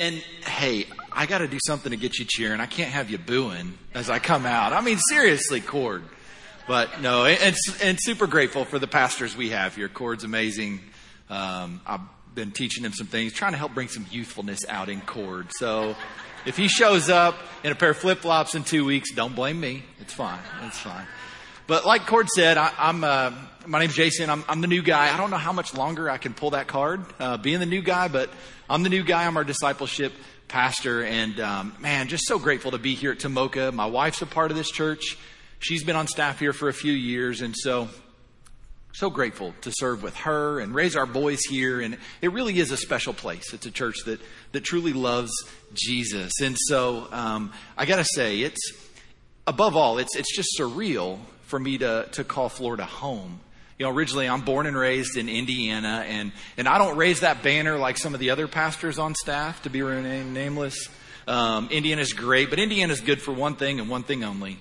And hey, I got to do something to get you cheering. I can't have you booing as I come out. I mean, seriously, Cord. But no, and, and super grateful for the pastors we have here. Cord's amazing. Um, I've been teaching him some things, trying to help bring some youthfulness out in Cord. So if he shows up in a pair of flip flops in two weeks, don't blame me. It's fine. It's fine. But like Cord said, I, am uh, my name's Jason. I'm, I'm, the new guy. I don't know how much longer I can pull that card, uh, being the new guy, but I'm the new guy. I'm our discipleship pastor, and um, man, just so grateful to be here at Tomoka. My wife's a part of this church. She's been on staff here for a few years, and so so grateful to serve with her and raise our boys here. And it really is a special place. It's a church that that truly loves Jesus, and so um, I got to say, it's above all, it's it's just surreal for me to to call Florida home you know, originally I'm born and raised in Indiana, and, and I don't raise that banner like some of the other pastors on staff, to be named nameless. Um, Indiana's great, but Indiana's good for one thing and one thing only,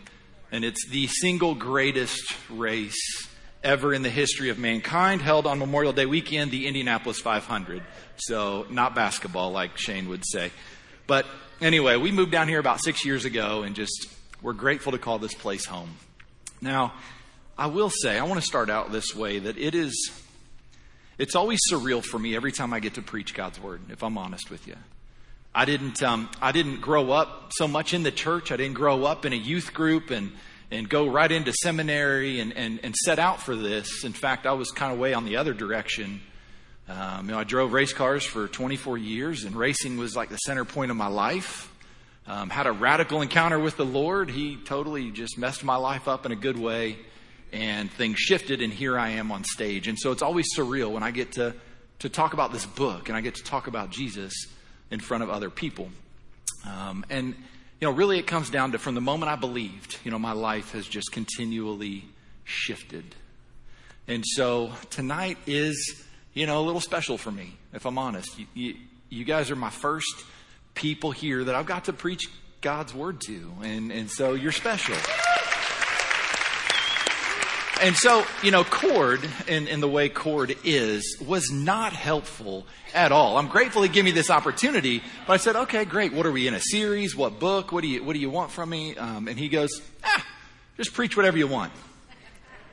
and it's the single greatest race ever in the history of mankind, held on Memorial Day weekend, the Indianapolis 500. So, not basketball, like Shane would say. But anyway, we moved down here about six years ago, and just we're grateful to call this place home. Now, I will say, I want to start out this way that it is, it's always surreal for me every time I get to preach God's word, if I'm honest with you. I didn't, um, I didn't grow up so much in the church. I didn't grow up in a youth group and, and go right into seminary and, and, and set out for this. In fact, I was kind of way on the other direction. Um, you know, I drove race cars for 24 years, and racing was like the center point of my life. Um, had a radical encounter with the Lord. He totally just messed my life up in a good way and things shifted, and here I am on stage. And so it's always surreal when I get to, to talk about this book and I get to talk about Jesus in front of other people. Um, and, you know, really it comes down to from the moment I believed, you know, my life has just continually shifted. And so tonight is, you know, a little special for me, if I'm honest. You, you, you guys are my first people here that I've got to preach God's word to. And, and so you're special. And so, you know, Cord, in, in the way Cord is, was not helpful at all. I'm grateful he gave me this opportunity, but I said, okay, great. What are we in a series? What book? What do you, what do you want from me? Um, and he goes, ah, just preach whatever you want.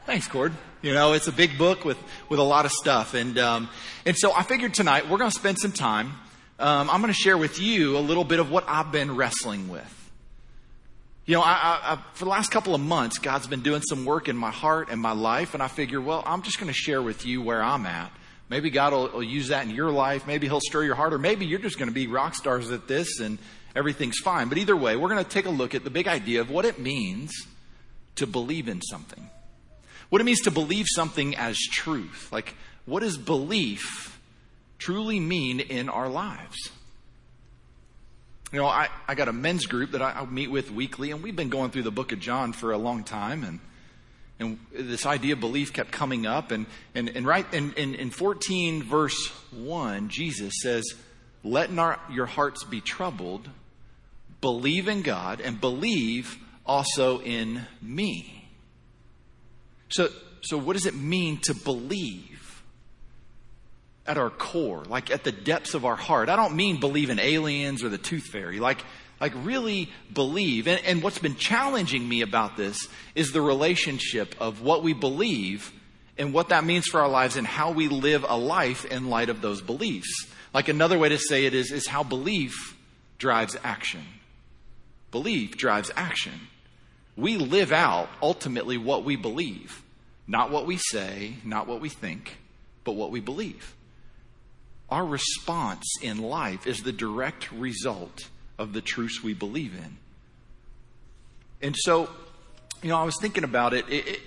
Thanks, Cord. You know, it's a big book with, with a lot of stuff. And, um, and so I figured tonight we're going to spend some time. Um, I'm going to share with you a little bit of what I've been wrestling with. You know, I, I, for the last couple of months, God's been doing some work in my heart and my life, and I figure, well, I'm just going to share with you where I'm at. Maybe God will, will, use that in your life. Maybe He'll stir your heart, or maybe you're just going to be rock stars at this and everything's fine. But either way, we're going to take a look at the big idea of what it means to believe in something. What it means to believe something as truth. Like, what is belief truly mean in our lives? You know, I, I got a men's group that I, I meet with weekly, and we've been going through the book of John for a long time, and and this idea of belief kept coming up. And, and, and right in, in, in 14 verse 1, Jesus says, Let not your hearts be troubled. Believe in God and believe also in me. So, so what does it mean to believe? At our core, like at the depths of our heart. I don't mean believe in aliens or the tooth fairy, like, like really believe. And, and what's been challenging me about this is the relationship of what we believe and what that means for our lives and how we live a life in light of those beliefs. Like another way to say it is, is how belief drives action. Belief drives action. We live out ultimately what we believe. Not what we say, not what we think, but what we believe. Our response in life is the direct result of the truths we believe in. And so, you know, I was thinking about it. It, it,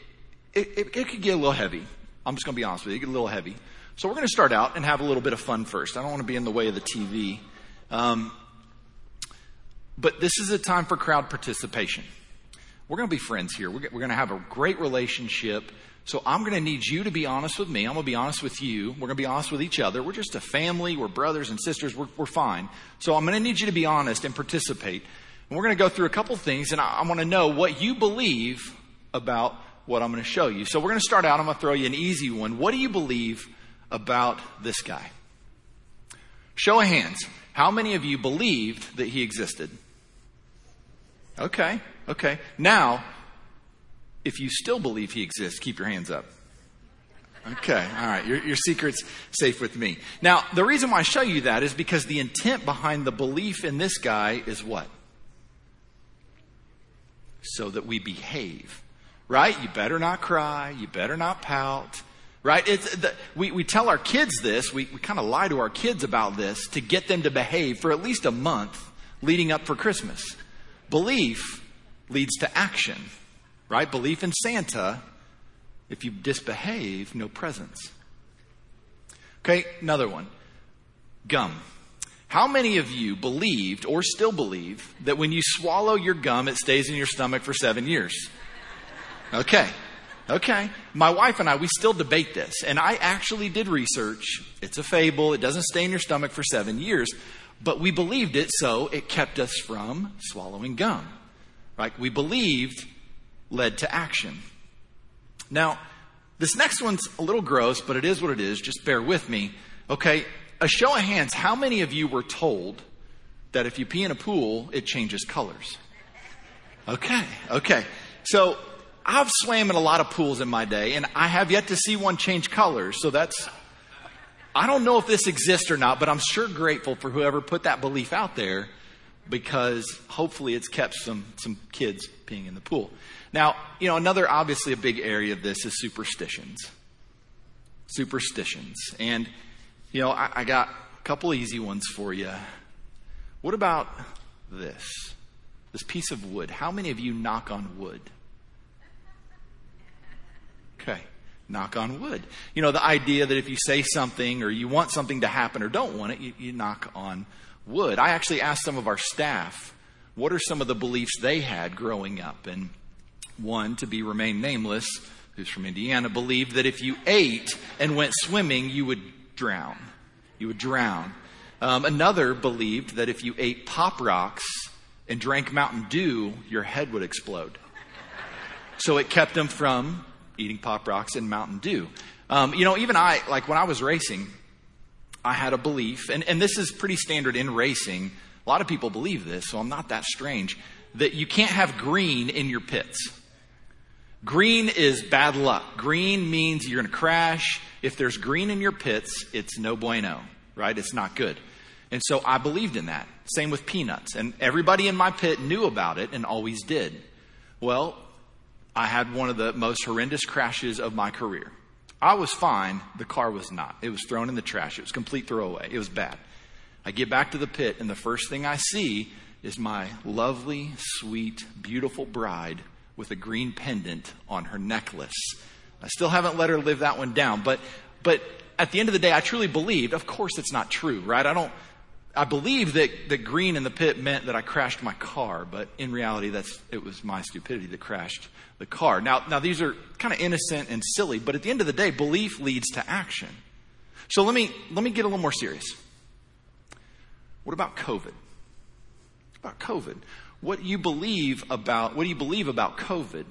it, it could get a little heavy. I'm just going to be honest with you. It get a little heavy. So we're going to start out and have a little bit of fun first. I don't want to be in the way of the TV. Um, but this is a time for crowd participation. We're going to be friends here. We're, we're going to have a great relationship. So I'm going to need you to be honest with me. I'm going to be honest with you. We're going to be honest with each other. We're just a family. We're brothers and sisters. We're, we're fine. So I'm going to need you to be honest and participate. And we're going to go through a couple things, and I, I want to know what you believe about what I'm going to show you. So we're going to start out. I'm going to throw you an easy one. What do you believe about this guy? Show of hands. How many of you believed that he existed? Okay, okay. Now, if you still believe he exists, keep your hands up. Okay, all right. Your, your secret's safe with me. Now, the reason why I show you that is because the intent behind the belief in this guy is what? So that we behave, right? You better not cry. You better not pout, right? The, we, we tell our kids this. We, we kind of lie to our kids about this to get them to behave for at least a month leading up for Christmas. Belief leads to action, right? Belief in Santa if you disbehave, no presents. Okay, another one. Gum. How many of you believed or still believe that when you swallow your gum, it stays in your stomach for seven years? Okay. Okay. My wife and I, we still debate this. And I actually did research. It's a fable. It doesn't stay in your stomach for seven years. But we believed it, so it kept us from swallowing gum. Right? We believed led to action. Now, this next one's a little gross, but it is what it is. Just bear with me. Okay, a show of hands, how many of you were told that if you pee in a pool, it changes colors? Okay, okay. So I've swam in a lot of pools in my day, and I have yet to see one change colors. So that's, I don't know if this exists or not, but I'm sure grateful for whoever put that belief out there because hopefully it's kept some, some kids peeing in the pool. Now, you know, another obviously a big area of this is superstitions. Superstitions. And, you know, I, I got a couple easy ones for you. What about this? This piece of wood. How many of you knock on wood? Okay. Knock on wood. You know, the idea that if you say something or you want something to happen or don't want it, you, you knock on wood. I actually asked some of our staff what are some of the beliefs they had growing up. And one, to be remain nameless, who's from Indiana, believed that if you ate and went swimming, you would drown. You would drown. Um, another believed that if you ate Pop Rocks and drank Mountain Dew, your head would explode. So it kept them from eating Pop Rocks and Mountain Dew. Um, you know, even I, like when I was racing, I had a belief, and, and this is pretty standard in racing. A lot of people believe this, so I'm not that strange, that you can't have green in your pits. Green is bad luck. Green means you're going to crash. If there's green in your pits, it's no bueno, right? It's not good. And so I believed in that. Same with peanuts. And everybody in my pit knew about it and always did. Well, I had one of the most horrendous crashes of my career. I was fine. The car was not. It was thrown in the trash. It was complete throwaway. It was bad. I get back to the pit, and the first thing I see is my lovely, sweet, beautiful bride with a green pendant on her necklace. I still haven't let her live that one down, but, but at the end of the day, I truly believed, of course it's not true, right? I don't, I believe that, that green in the pit meant that I crashed my car, but in reality, that's, it was my stupidity that crashed the car. Now, now these are kind of innocent and silly, but at the end of the day, belief leads to action. So let me, let me get a little more serious. What about COVID? What about COVID? What you believe about what do you believe about COVID.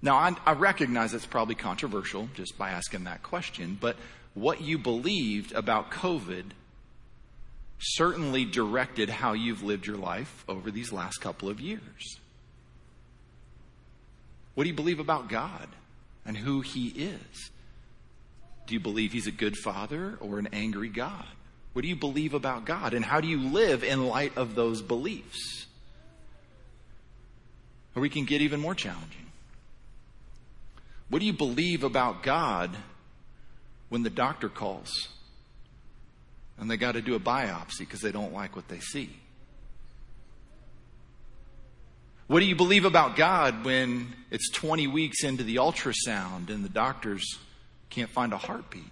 Now, I, I recognize it's probably controversial just by asking that question, but what you believed about COVID certainly directed how you've lived your life over these last couple of years. What do you believe about God and who He is? Do you believe He's a good Father or an angry God? What do you believe about God? And how do you live in light of those beliefs? Or we can get even more challenging. What do you believe about God when the doctor calls and they got to do a biopsy because they don't like what they see? What do you believe about God when it's 20 weeks into the ultrasound and the doctors can't find a heartbeat?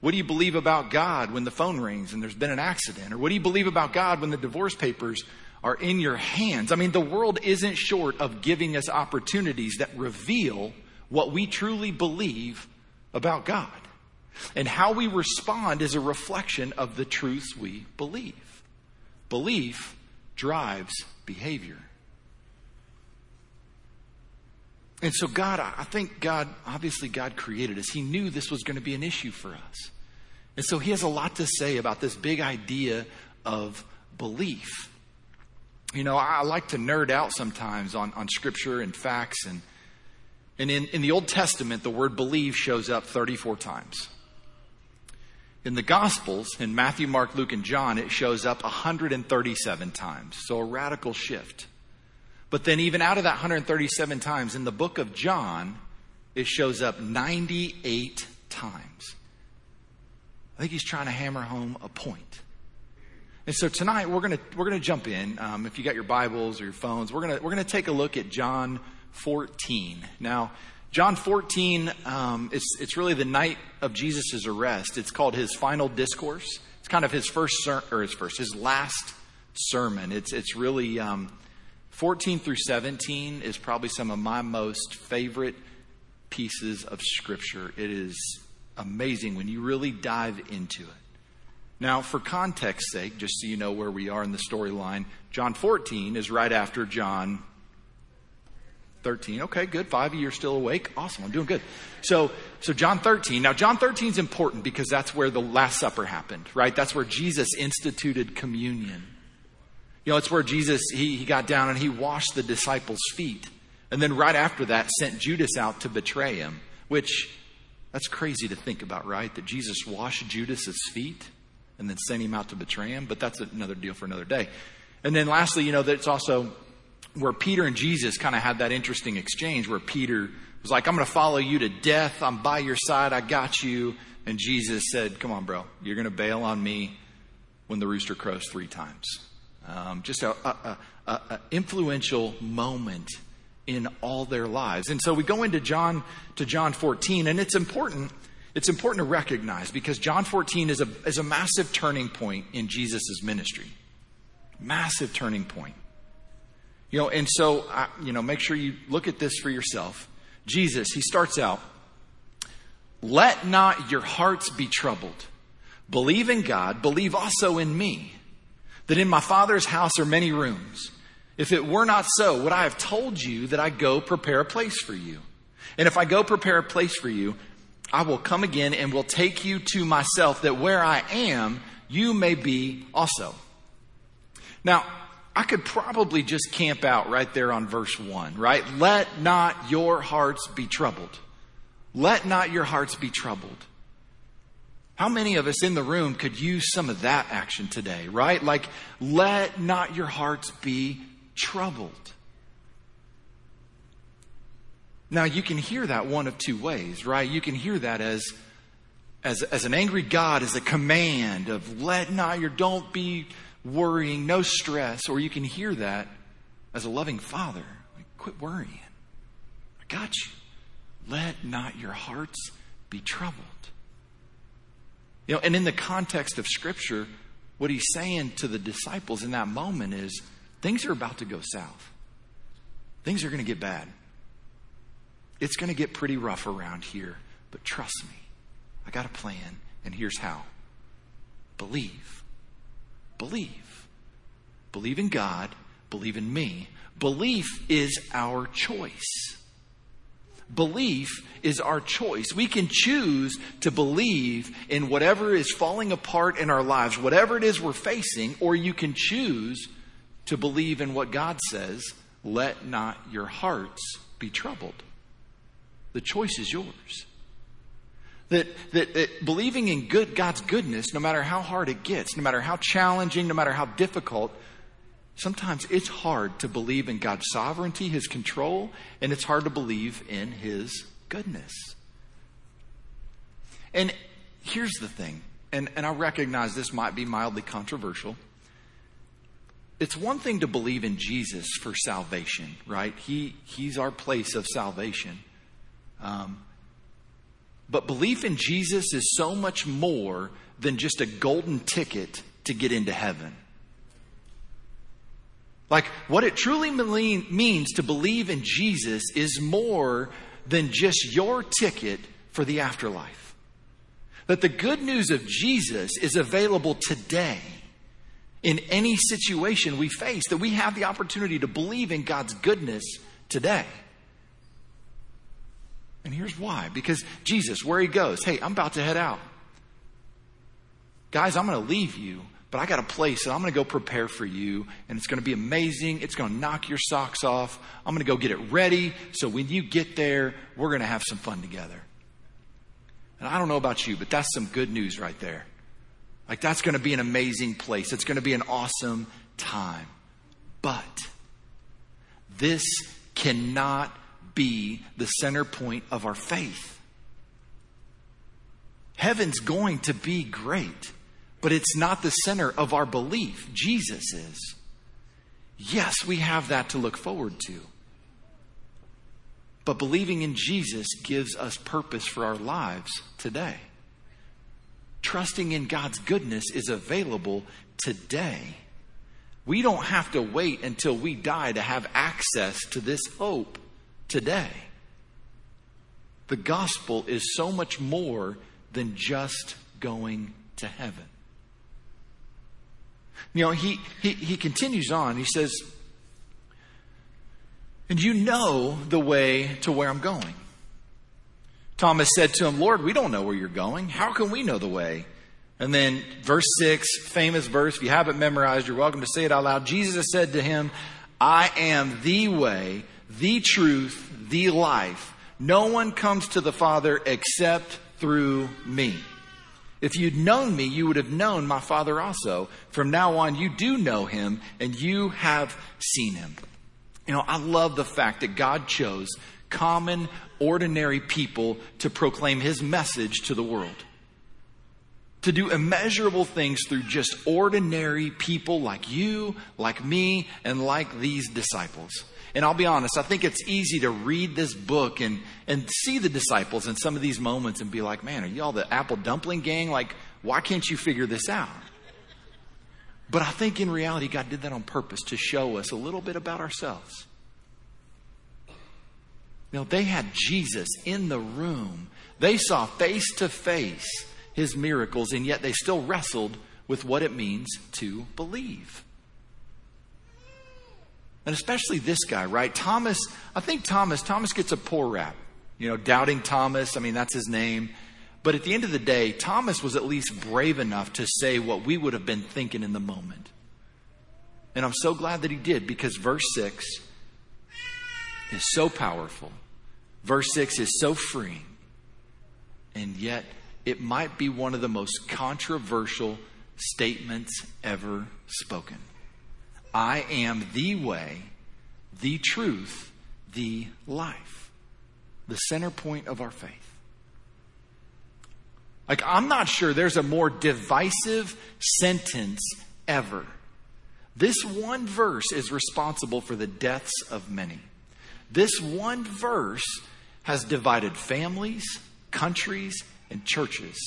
What do you believe about God when the phone rings and there's been an accident? Or what do you believe about God when the divorce papers are in your hands? I mean, the world isn't short of giving us opportunities that reveal what we truly believe about God. And how we respond is a reflection of the truths we believe. Belief drives behavior. And so, God, I think God, obviously, God created us. He knew this was going to be an issue for us. And so he has a lot to say about this big idea of belief. You know, I like to nerd out sometimes on, on scripture and facts. And, and in, in the Old Testament, the word believe shows up 34 times. In the Gospels, in Matthew, Mark, Luke, and John, it shows up 137 times. So a radical shift. But then, even out of that 137 times, in the book of John, it shows up 98 times. I think he's trying to hammer home a point. And so tonight we're gonna we're gonna jump in. Um, if you got your Bibles or your phones, we're gonna we're gonna take a look at John 14. Now, John 14, um, it's it's really the night of Jesus' arrest. It's called his final discourse. It's kind of his first ser- or his first his last sermon. It's it's really um, 14 through 17 is probably some of my most favorite pieces of scripture. It is amazing when you really dive into it. Now, for context sake, just so you know where we are in the storyline, John 14 is right after John 13. Okay, good. Five of you are still awake. Awesome. I'm doing good. So, so John 13. Now, John 13 is important because that's where the Last Supper happened, right? That's where Jesus instituted communion. You know, it's where Jesus, he, he got down and he washed the disciples' feet. And then right after that, sent Judas out to betray him, which that's crazy to think about, right? That Jesus washed Judas's feet and then sent him out to betray him. But that's another deal for another day. And then lastly, you know, that it's also where Peter and Jesus kind of had that interesting exchange where Peter was like, I'm going to follow you to death. I'm by your side. I got you. And Jesus said, Come on, bro. You're going to bail on me when the rooster crows three times. Um, just a, a, a, a influential moment in all their lives. And so we go into John to John 14, and it's important. It's important to recognize because John 14 is a, is a massive turning point in Jesus' ministry. Massive turning point. You know, and so, I, you know, make sure you look at this for yourself. Jesus, he starts out, let not your hearts be troubled. Believe in God, believe also in me, that in my Father's house are many rooms. If it were not so, would I have told you that I go prepare a place for you? And if I go prepare a place for you, I will come again and will take you to myself, that where I am, you may be also. Now, I could probably just camp out right there on verse 1, right? Let not your hearts be troubled. Let not your hearts be troubled. How many of us in the room could use some of that action today, right? Like, let not your hearts be troubled. Now, you can hear that one of two ways, right? You can hear that as, as, as an angry God, as a command of let not your, don't be worrying, no stress. Or you can hear that as a loving father, like, quit worrying. I got you. Let not your hearts be troubled. You know, and in the context of Scripture, what he's saying to the disciples in that moment is, Things are about to go south. Things are going to get bad. It's going to get pretty rough around here, but trust me, I got a plan, and here's how believe. Believe. Believe in God, believe in me. Belief is our choice. Belief is our choice. We can choose to believe in whatever is falling apart in our lives, whatever it is we're facing, or you can choose to believe in what God says, let not your hearts be troubled. The choice is yours. That, that, that, believing in good God's goodness, no matter how hard it gets, no matter how challenging, no matter how difficult, sometimes it's hard to believe in God's sovereignty, His control, and it's hard to believe in His goodness. And here's the thing, and, and I recognize this might be mildly controversial it's one thing to believe in Jesus for salvation, right? He, he's our place of salvation. Um, but belief in Jesus is so much more than just a golden ticket to get into heaven. Like, what it truly means to believe in Jesus is more than just your ticket for the afterlife. That the good news of Jesus is available today in any situation we face, that we have the opportunity to believe in God's goodness today. And here's why because Jesus, where he goes, hey, I'm about to head out. guys, I'm going to leave you, but I got a place that I'm going to go prepare for you, and it's going to be amazing. It's going to knock your socks off. I'm going to go get it ready so when you get there, we're going to have some fun together. And I don't know about you, but that's some good news right there. Like, that's going to be an amazing place. It's going to be an awesome time. But this cannot be the center point of our faith. Heaven's going to be great, but it's not the center of our belief. Jesus is. Yes, we have that to look forward to. But believing in Jesus gives us purpose for our lives today. Trusting in God's goodness is available today. We don't have to wait until we die to have access to this hope today. The gospel is so much more than just going to heaven. You know, he, he, he continues on. He says, And you know the way to where I'm going. Thomas said to him, Lord, we don't know where you're going. How can we know the way? And then verse 6, famous verse, if you haven't memorized, you're welcome to say it out loud. Jesus said to him, I am the way, the truth, the life. No one comes to the Father except through me. If you'd known me, you would have known my Father also. From now on, you do know him and you have seen him. You know, I love the fact that God chose common, ordinary people to proclaim his message to the world. To do immeasurable things through just ordinary people like you, like me, and like these disciples. And I'll be honest, I think it's easy to read this book and, and see the disciples in some of these moments and be like, man, are you all the apple dumpling gang? Like, why can't you figure this out? But I think in reality, God did that on purpose to show us a little bit about ourselves. Now, they had Jesus in the room. They saw face to face his miracles, and yet they still wrestled with what it means to believe. And especially this guy, right? Thomas, I think Thomas, Thomas gets a poor rap. You know, doubting Thomas, I mean, that's his name. But at the end of the day, Thomas was at least brave enough to say what we would have been thinking in the moment. And I'm so glad that he did because verse 6 is so powerful. Verse 6 is so freeing. And yet, it might be one of the most controversial statements ever spoken. I am the way, the truth, the life. The center point of our faith. Like, I'm not sure there's a more divisive sentence ever. This one verse is responsible for the deaths of many. This one verse has divided families, countries, and churches.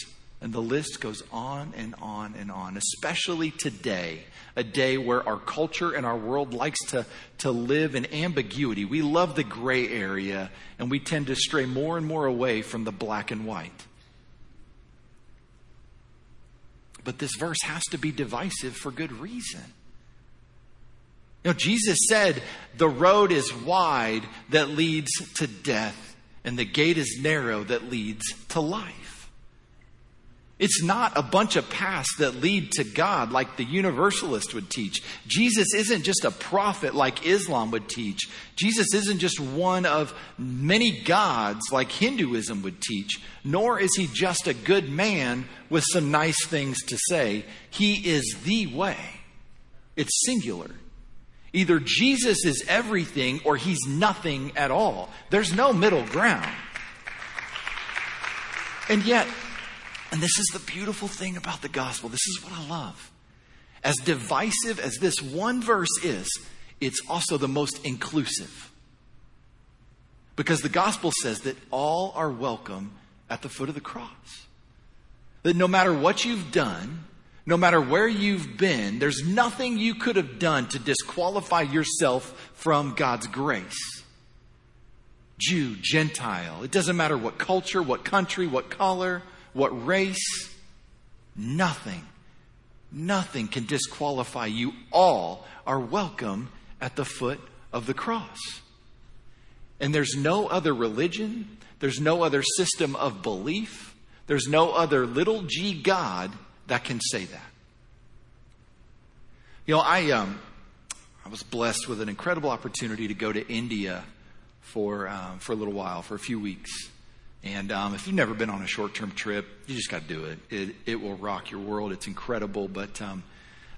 And the list goes on and on and on, especially today, a day where our culture and our world likes to, to live in ambiguity. We love the gray area, and we tend to stray more and more away from the black and white. But this verse has to be divisive for good reason. You know, Jesus said, The road is wide that leads to death, and the gate is narrow that leads to life. It's not a bunch of paths that lead to God like the universalist would teach. Jesus isn't just a prophet like Islam would teach. Jesus isn't just one of many gods like Hinduism would teach. Nor is he just a good man with some nice things to say. He is the way. It's singular. Either Jesus is everything or he's nothing at all. There's no middle ground. And yet, and this is the beautiful thing about the gospel. This is what I love. As divisive as this one verse is, it's also the most inclusive. Because the gospel says that all are welcome at the foot of the cross. That no matter what you've done, no matter where you've been, there's nothing you could have done to disqualify yourself from God's grace. Jew, Gentile, it doesn't matter what culture, what country, what color, what race, nothing, nothing can disqualify you. All are welcome at the foot of the cross. And there's no other religion, there's no other system of belief, there's no other little g God that can say that. You know, I, um, I was blessed with an incredible opportunity to go to India for, um, for a little while, for a few weeks. And um, if you've never been on a short term trip, you just got to do it. it. It will rock your world. It's incredible. But um,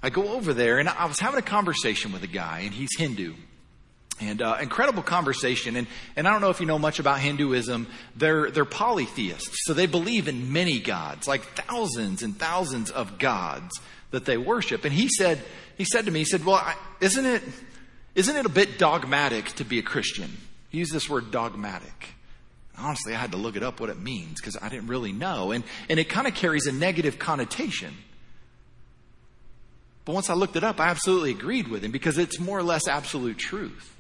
I go over there, and I was having a conversation with a guy, and he's Hindu. And uh, incredible conversation. And, and I don't know if you know much about Hinduism. They're, they're polytheists. So they believe in many gods, like thousands and thousands of gods that they worship. And he said, he said to me, he said, well, I, isn't it, isn't it a bit dogmatic to be a Christian? He used this word dogmatic. Honestly, I had to look it up what it means because I didn't really know. And, and it kind of carries a negative connotation. But once I looked it up, I absolutely agreed with him because it's more or less absolute truth.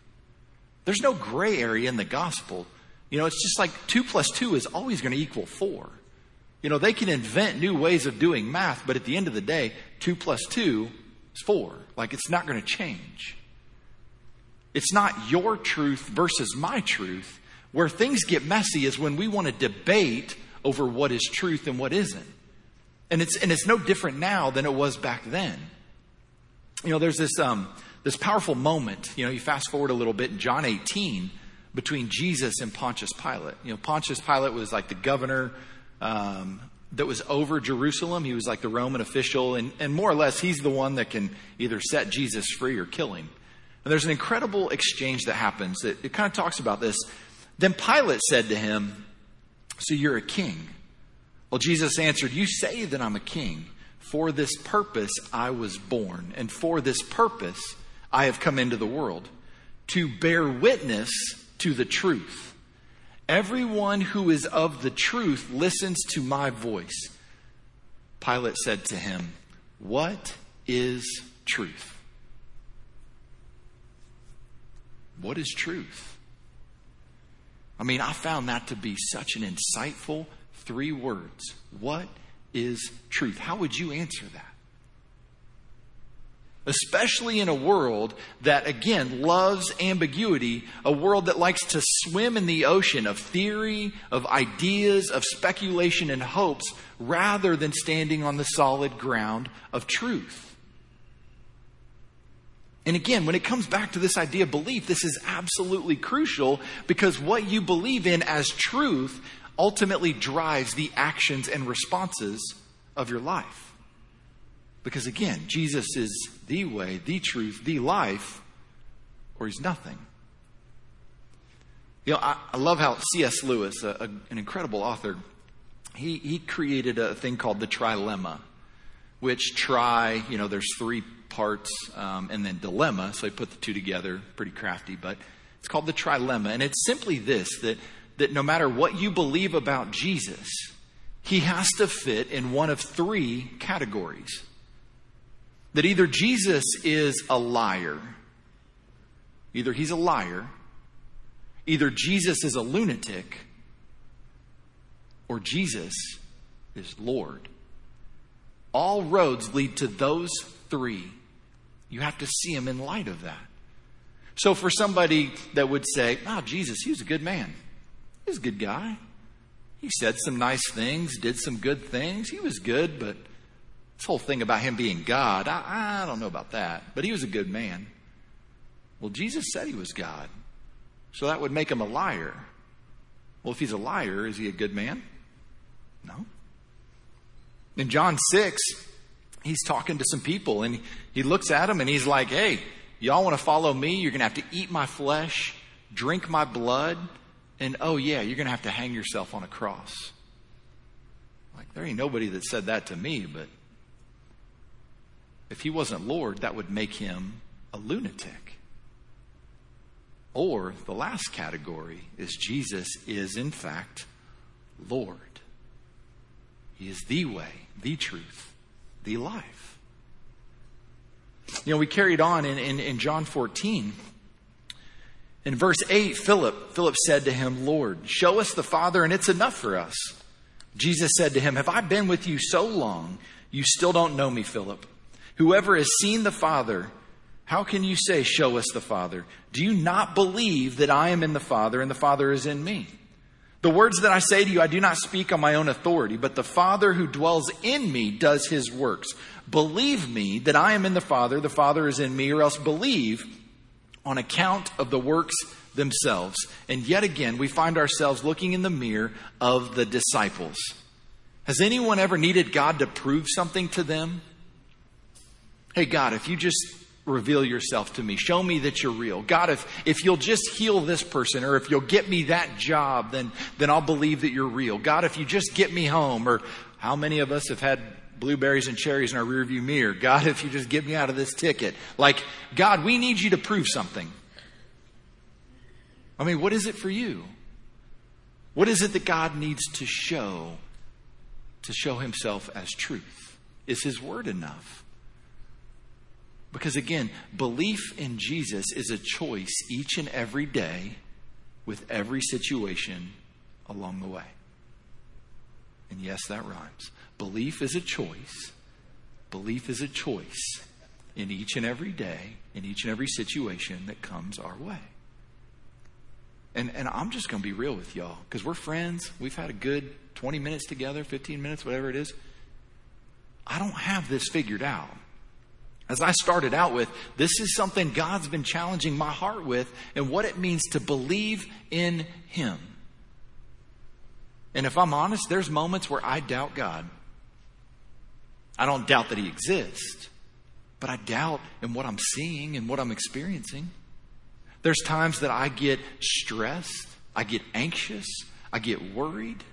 There's no gray area in the gospel. You know, it's just like two plus two is always going to equal four. You know, they can invent new ways of doing math, but at the end of the day, two plus two is four. Like it's not going to change. It's not your truth versus my truth. Where things get messy is when we want to debate over what is truth and what isn't. And it's, and it's no different now than it was back then. You know, there's this, um, this powerful moment. You know, you fast forward a little bit in John 18 between Jesus and Pontius Pilate. You know, Pontius Pilate was like the governor um, that was over Jerusalem. He was like the Roman official, and, and more or less, he's the one that can either set Jesus free or kill him. And there's an incredible exchange that happens that it kind of talks about this. Then Pilate said to him, So you're a king? Well, Jesus answered, You say that I'm a king. For this purpose I was born, and for this purpose I have come into the world, to bear witness to the truth. Everyone who is of the truth listens to my voice. Pilate said to him, What is truth? What is truth? I mean, I found that to be such an insightful three words. What is truth? How would you answer that? Especially in a world that, again, loves ambiguity, a world that likes to swim in the ocean of theory, of ideas, of speculation and hopes, rather than standing on the solid ground of truth. And again, when it comes back to this idea of belief, this is absolutely crucial because what you believe in as truth ultimately drives the actions and responses of your life. Because again, Jesus is the way, the truth, the life, or he's nothing. You know, I, I love how C.S. Lewis, a, a, an incredible author, he, he created a thing called the trilemma, which try, you know, there's three parts, um, and then dilemma. So I put the two together, pretty crafty, but it's called the trilemma. And it's simply this that, that no matter what you believe about Jesus, he has to fit in one of three categories. That either Jesus is a liar, either he's a liar, either Jesus is a lunatic, or Jesus is Lord. All roads lead to those three. You have to see him in light of that. So for somebody that would say, oh, Jesus, he was a good man. He was a good guy. He said some nice things, did some good things. He was good, but this whole thing about him being God, I, I don't know about that. But he was a good man. Well, Jesus said he was God. So that would make him a liar. Well, if he's a liar, is he a good man? No. In John 6, he's talking to some people and he looks at them and he's like, hey, y'all want to follow me? You're going to have to eat my flesh, drink my blood, and oh, yeah, you're going to have to hang yourself on a cross. Like, there ain't nobody that said that to me, but if he wasn't Lord, that would make him a lunatic. Or the last category is Jesus is, in fact, Lord. He is the way, the truth, the life. You know, we carried on in, in, in John 14. In verse 8, Philip, Philip said to him, Lord, show us the Father, and it's enough for us. Jesus said to him, Have I been with you so long, you still don't know me, Philip? Whoever has seen the Father, how can you say, Show us the Father? Do you not believe that I am in the Father and the Father is in me? The words that I say to you, I do not speak on my own authority, but the Father who dwells in me does his works. Believe me that I am in the Father, the Father is in me, or else believe on account of the works themselves. And yet again, we find ourselves looking in the mirror of the disciples. Has anyone ever needed God to prove something to them? Hey, God, if you just reveal yourself to me. Show me that you're real. God, if, if you'll just heal this person or if you'll get me that job, then, then I'll believe that you're real. God, if you just get me home or how many of us have had blueberries and cherries in our rearview mirror? God, if you just get me out of this ticket. Like, God, we need you to prove something. I mean, what is it for you? What is it that God needs to show to show himself as truth? Is his word enough? Because again, belief in Jesus is a choice each and every day with every situation along the way. And yes, that rhymes. Belief is a choice. Belief is a choice in each and every day, in each and every situation that comes our way. And, and I'm just going to be real with y'all because we're friends. We've had a good 20 minutes together, 15 minutes, whatever it is. I don't have this figured out. As I started out with, this is something God's been challenging my heart with and what it means to believe in Him. And if I'm honest, there's moments where I doubt God. I don't doubt that He exists, but I doubt in what I'm seeing and what I'm experiencing. There's times that I get stressed, I get anxious, I get worried.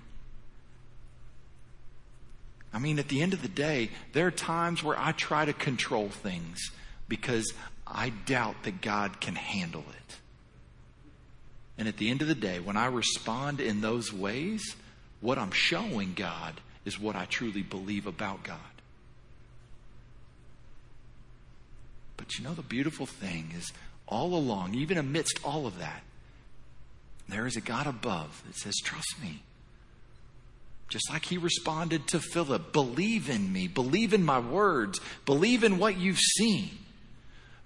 I mean, at the end of the day, there are times where I try to control things because I doubt that God can handle it. And at the end of the day, when I respond in those ways, what I'm showing God is what I truly believe about God. But you know, the beautiful thing is all along, even amidst all of that, there is a God above that says, Trust me. Just like he responded to Philip, believe in me, believe in my words, believe in what you've seen.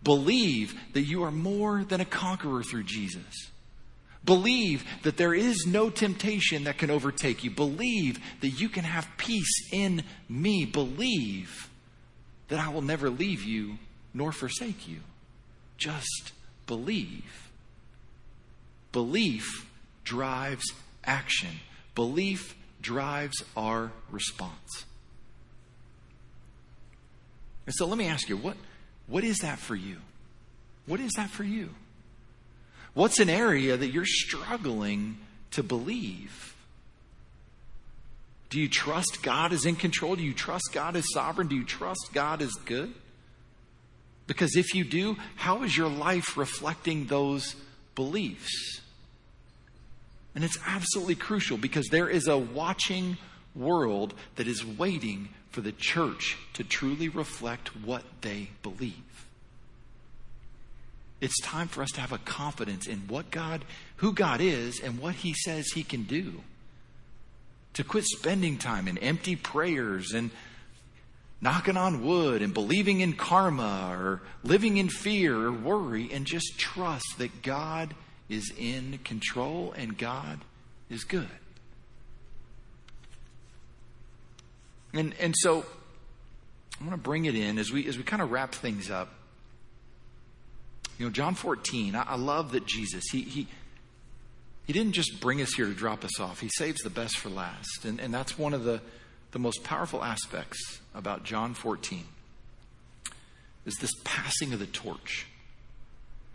Believe that you are more than a conqueror through Jesus. Believe that there is no temptation that can overtake you. Believe that you can have peace in me. Believe that I will never leave you nor forsake you. Just believe. Belief drives action. Belief drives our response. And so let me ask you, what, what is that for you? What is that for you? What's an area that you're struggling to believe? Do you trust God is in control? Do you trust God is sovereign? Do you trust God is good? Because if you do, how is your life reflecting those beliefs? And it's absolutely crucial because there is a watching world that is waiting for the church to truly reflect what they believe. It's time for us to have a confidence in what God, who God is, and what He says He can do. To quit spending time in empty prayers and knocking on wood and believing in karma or living in fear or worry and just trust that God is in control and God is good. And, and so I want to bring it in as we, as we kind of wrap things up. You know, John 14, I, I love that Jesus, he, he, he didn't just bring us here to drop us off. He saves the best for last. And, and that's one of the, the most powerful aspects about John 14 is this passing of the torch.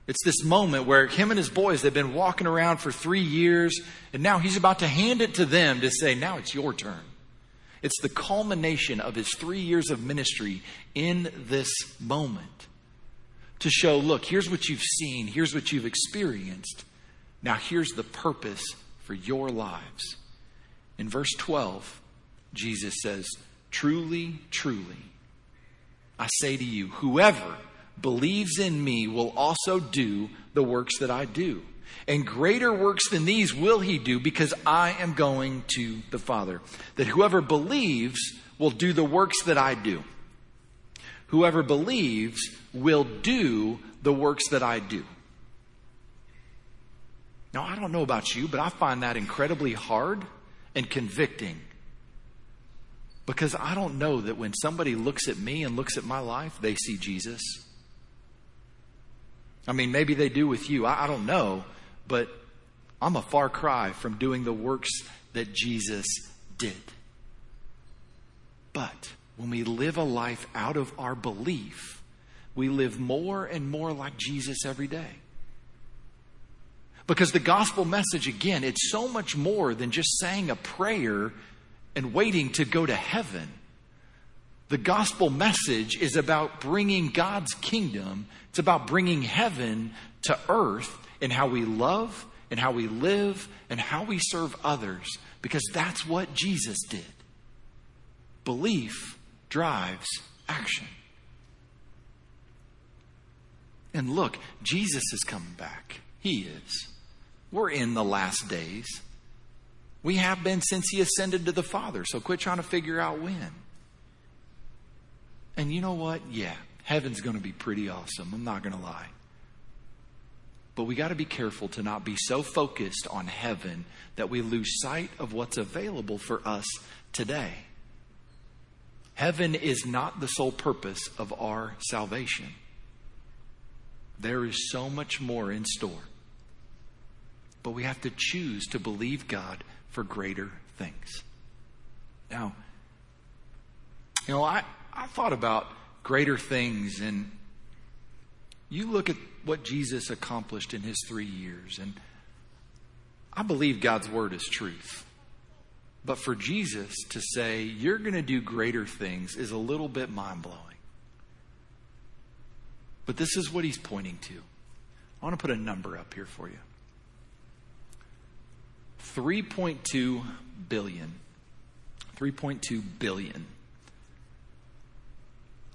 It's this moment where him and his boys, they've been walking around for three years, and now he's about to hand it to them to say, now it's your turn. It's the culmination of his three years of ministry in this moment to show, look, here's what you've seen, here's what you've experienced. Now here's the purpose for your lives. In verse 12, Jesus says, Truly, truly, I say to you, whoever believes in me will also do the works that I do. And greater works than these will he do because I am going to the Father. That whoever believes will do the works that I do. Whoever believes will do the works that I do. Now, I don't know about you, but I find that incredibly hard and convicting. Because I don't know that when somebody looks at me and looks at my life, they see Jesus. I mean, maybe they do with you. I, I don't know. But I'm a far cry from doing the works that Jesus did. But when we live a life out of our belief, we live more and more like Jesus every day. Because the gospel message, again, it's so much more than just saying a prayer and waiting to go to heaven. The gospel message is about bringing God's kingdom, it's about bringing heaven to earth in how we love, and how we live, and how we serve others, because that's what Jesus did. Belief drives action. And look, Jesus is coming back. He is. We're in the last days. We have been since he ascended to the Father, so quit trying to figure out when. And you know what? Yeah, heaven's going to be pretty awesome. I'm not going to lie. But we got to be careful to not be so focused on heaven that we lose sight of what's available for us today. Heaven is not the sole purpose of our salvation. There is so much more in store. But we have to choose to believe God for greater things. Now, you know, I, I thought about greater things, and you look at what Jesus accomplished in his three years, and I believe God's word is truth. But for Jesus to say, you're going to do greater things, is a little bit mind blowing. But this is what he's pointing to. I want to put a number up here for you 3.2 billion. 3.2 billion.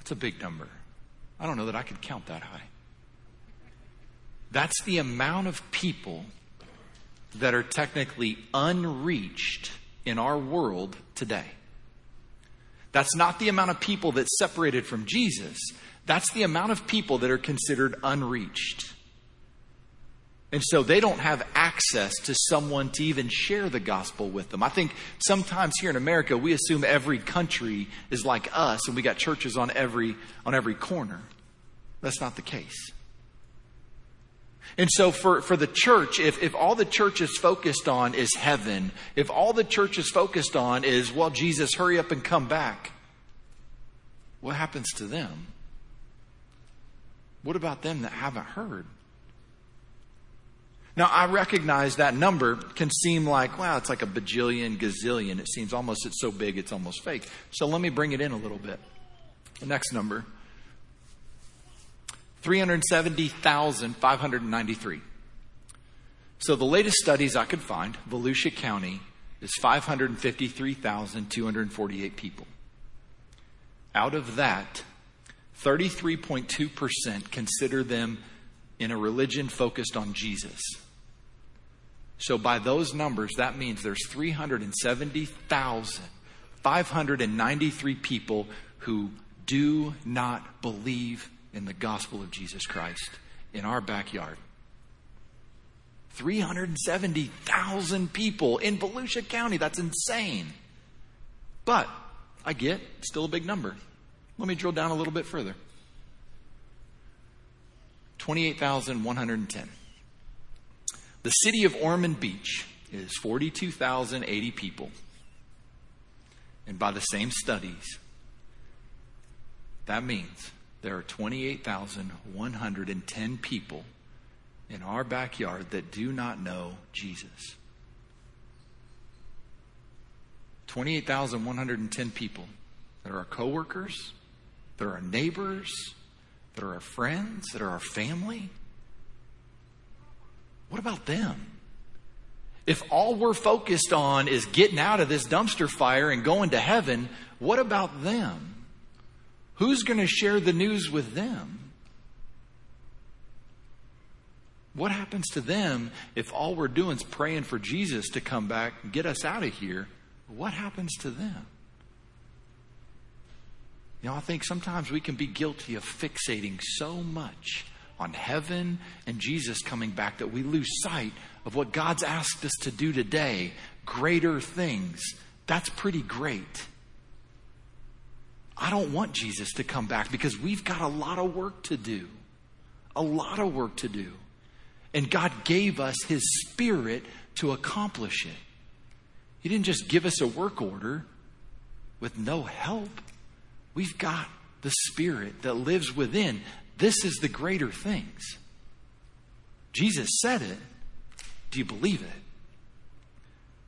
That's a big number. I don't know that I could count that high. That's the amount of people that are technically unreached in our world today. That's not the amount of people that's separated from Jesus. That's the amount of people that are considered unreached. And so they don't have access to someone to even share the gospel with them. I think sometimes here in America we assume every country is like us and we got churches on every on every corner. That's not the case. And so for, for the church, if, if all the church is focused on is heaven, if all the church is focused on is, well, Jesus, hurry up and come back, what happens to them? What about them that haven't heard? Now, I recognize that number can seem like, wow, it's like a bajillion, gazillion. It seems almost, it's so big, it's almost fake. So let me bring it in a little bit. The next number 370,593. So the latest studies I could find, Volusia County is 553,248 people. Out of that, 33.2% consider them in a religion focused on Jesus. So by those numbers, that means there's 370,593 people who do not believe in the gospel of Jesus Christ in our backyard. 370,000 people in Volusia County. That's insane. But I get still a big number. Let me drill down a little bit further 28,110. The city of Ormond Beach is 42,080 people. And by the same studies, that means there are 28,110 people in our backyard that do not know Jesus. 28,110 people that are our coworkers, that are our neighbors, that are our friends, that are our family. What about them? If all we're focused on is getting out of this dumpster fire and going to heaven, what about them? Who's going to share the news with them? What happens to them if all we're doing is praying for Jesus to come back and get us out of here? What happens to them? You know, I think sometimes we can be guilty of fixating so much on heaven and Jesus coming back that we lose sight of what God's asked us to do today greater things. That's pretty great. I don't want Jesus to come back because we've got a lot of work to do. A lot of work to do. And God gave us His Spirit to accomplish it. He didn't just give us a work order with no help. We've got the Spirit that lives within. This is the greater things. Jesus said it. Do you believe it?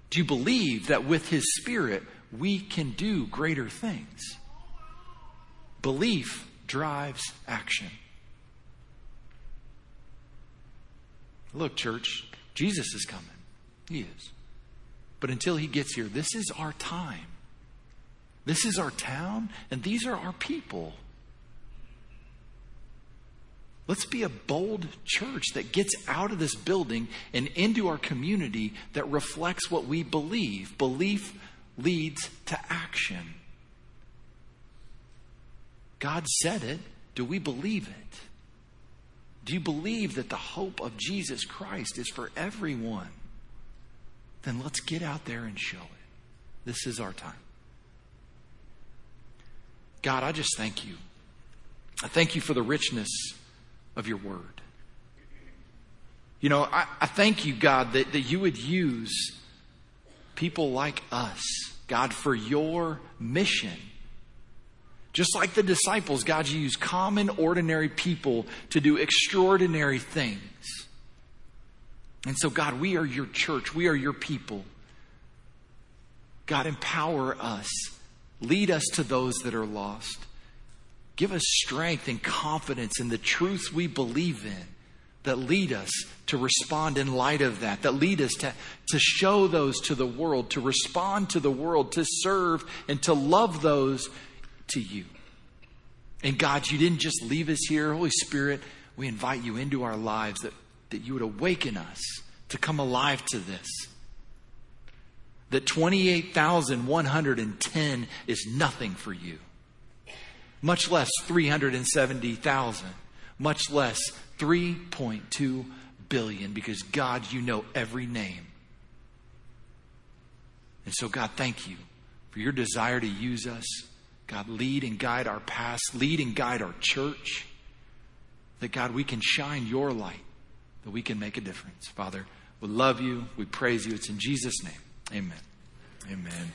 Do you believe that with His Spirit we can do greater things? Belief drives action. Look, church, Jesus is coming. He is. But until he gets here, this is our time. This is our town, and these are our people. Let's be a bold church that gets out of this building and into our community that reflects what we believe. Belief leads to action. God said it. Do we believe it? Do you believe that the hope of Jesus Christ is for everyone? Then let's get out there and show it. This is our time. God, I just thank you. I thank you for the richness of your word. You know, I, I thank you, God, that, that you would use people like us, God, for your mission just like the disciples, God, you use common, ordinary people to do extraordinary things. And so, God, we are your church. We are your people. God, empower us. Lead us to those that are lost. Give us strength and confidence in the truths we believe in that lead us to respond in light of that, that lead us to, to show those to the world, to respond to the world, to serve and to love those to you. And God, you didn't just leave us here. Holy Spirit, we invite you into our lives that, that you would awaken us to come alive to this. That 28,110 is nothing for you, much less 370,000, much less 3.2 billion, because God, you know every name. And so, God, thank you for your desire to use us God, lead and guide our past, lead and guide our church. That, God, we can shine your light, that we can make a difference. Father, we love you. We praise you. It's in Jesus' name. Amen. Amen.